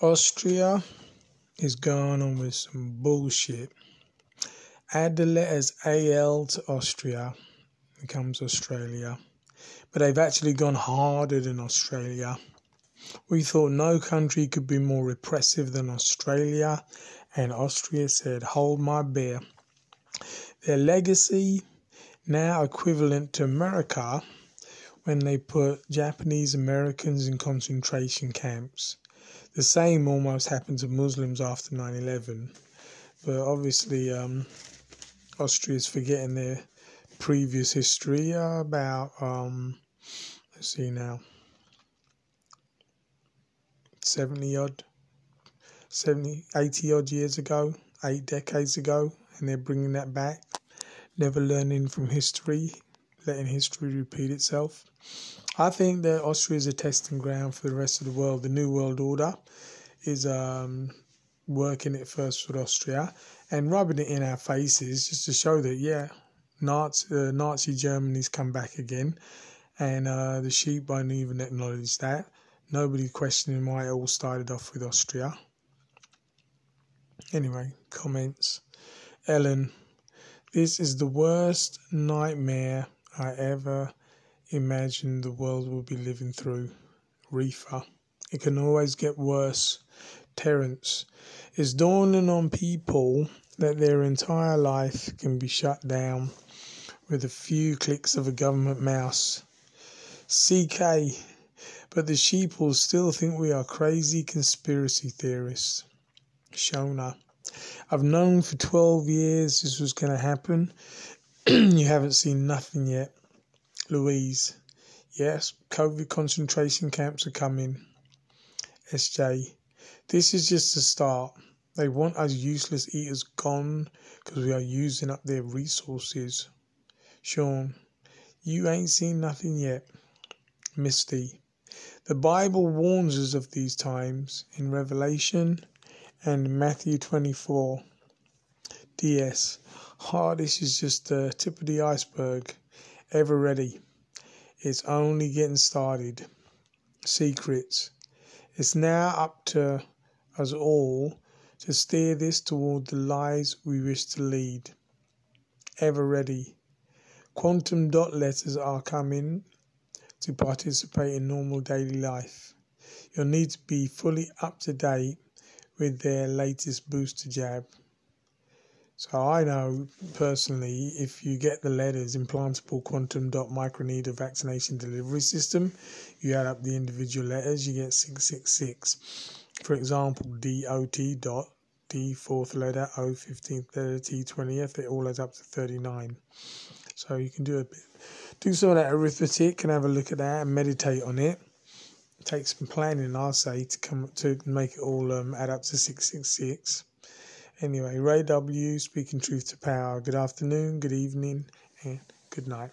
Austria is going on with some bullshit. Add the letters AL to Austria, becomes Australia. But they've actually gone harder than Australia. We thought no country could be more repressive than Australia, and Austria said, Hold my beer. Their legacy, now equivalent to America, when they put Japanese Americans in concentration camps. The same almost happened to Muslims after 9 11, but obviously, um, Austria is forgetting their previous history about, um, let's see now, 70 odd, 70, 80 odd years ago, eight decades ago, and they're bringing that back, never learning from history, letting history repeat itself. I think that Austria is a testing ground for the rest of the world. The New World Order is um, working it first with Austria and rubbing it in our faces just to show that, yeah, Nazi, uh, Nazi Germany's come back again. And uh, the sheep won't even acknowledge that. Nobody questioning why it all started off with Austria. Anyway, comments. Ellen, this is the worst nightmare I ever imagined the world will be living through. Reefer. It can always get worse. Terence. It's dawning on people that their entire life can be shut down with a few clicks of a government mouse. CK. But the sheep will still think we are crazy conspiracy theorists. Shona. I've known for 12 years this was going to happen. you haven't seen nothing yet. Louise. Yes, COVID concentration camps are coming. SJ. This is just the start. They want us useless eaters gone because we are using up their resources. Sean. You ain't seen nothing yet. Misty. The Bible warns us of these times in Revelation and Matthew 24. DS. Oh, this is just the tip of the iceberg. Ever ready. It's only getting started. Secrets. It's now up to us all to steer this toward the lives we wish to lead. Ever ready. Quantum dot letters are coming to participate in normal daily life. You'll need to be fully up to date with their latest booster jab. So I know personally, if you get the letters implantable quantum dot microneedle vaccination delivery system, you add up the individual letters, you get 666. For example, DOT dot D fourth letter, O fifteenth letter, T twentieth, it all adds up to 39. So you can do a bit, do some of that arithmetic and have a look at that and meditate on it. Take some planning, I'll say, to come to make it all um, add up to 666. Anyway, Ray W. speaking truth to power. Good afternoon, good evening, and good night.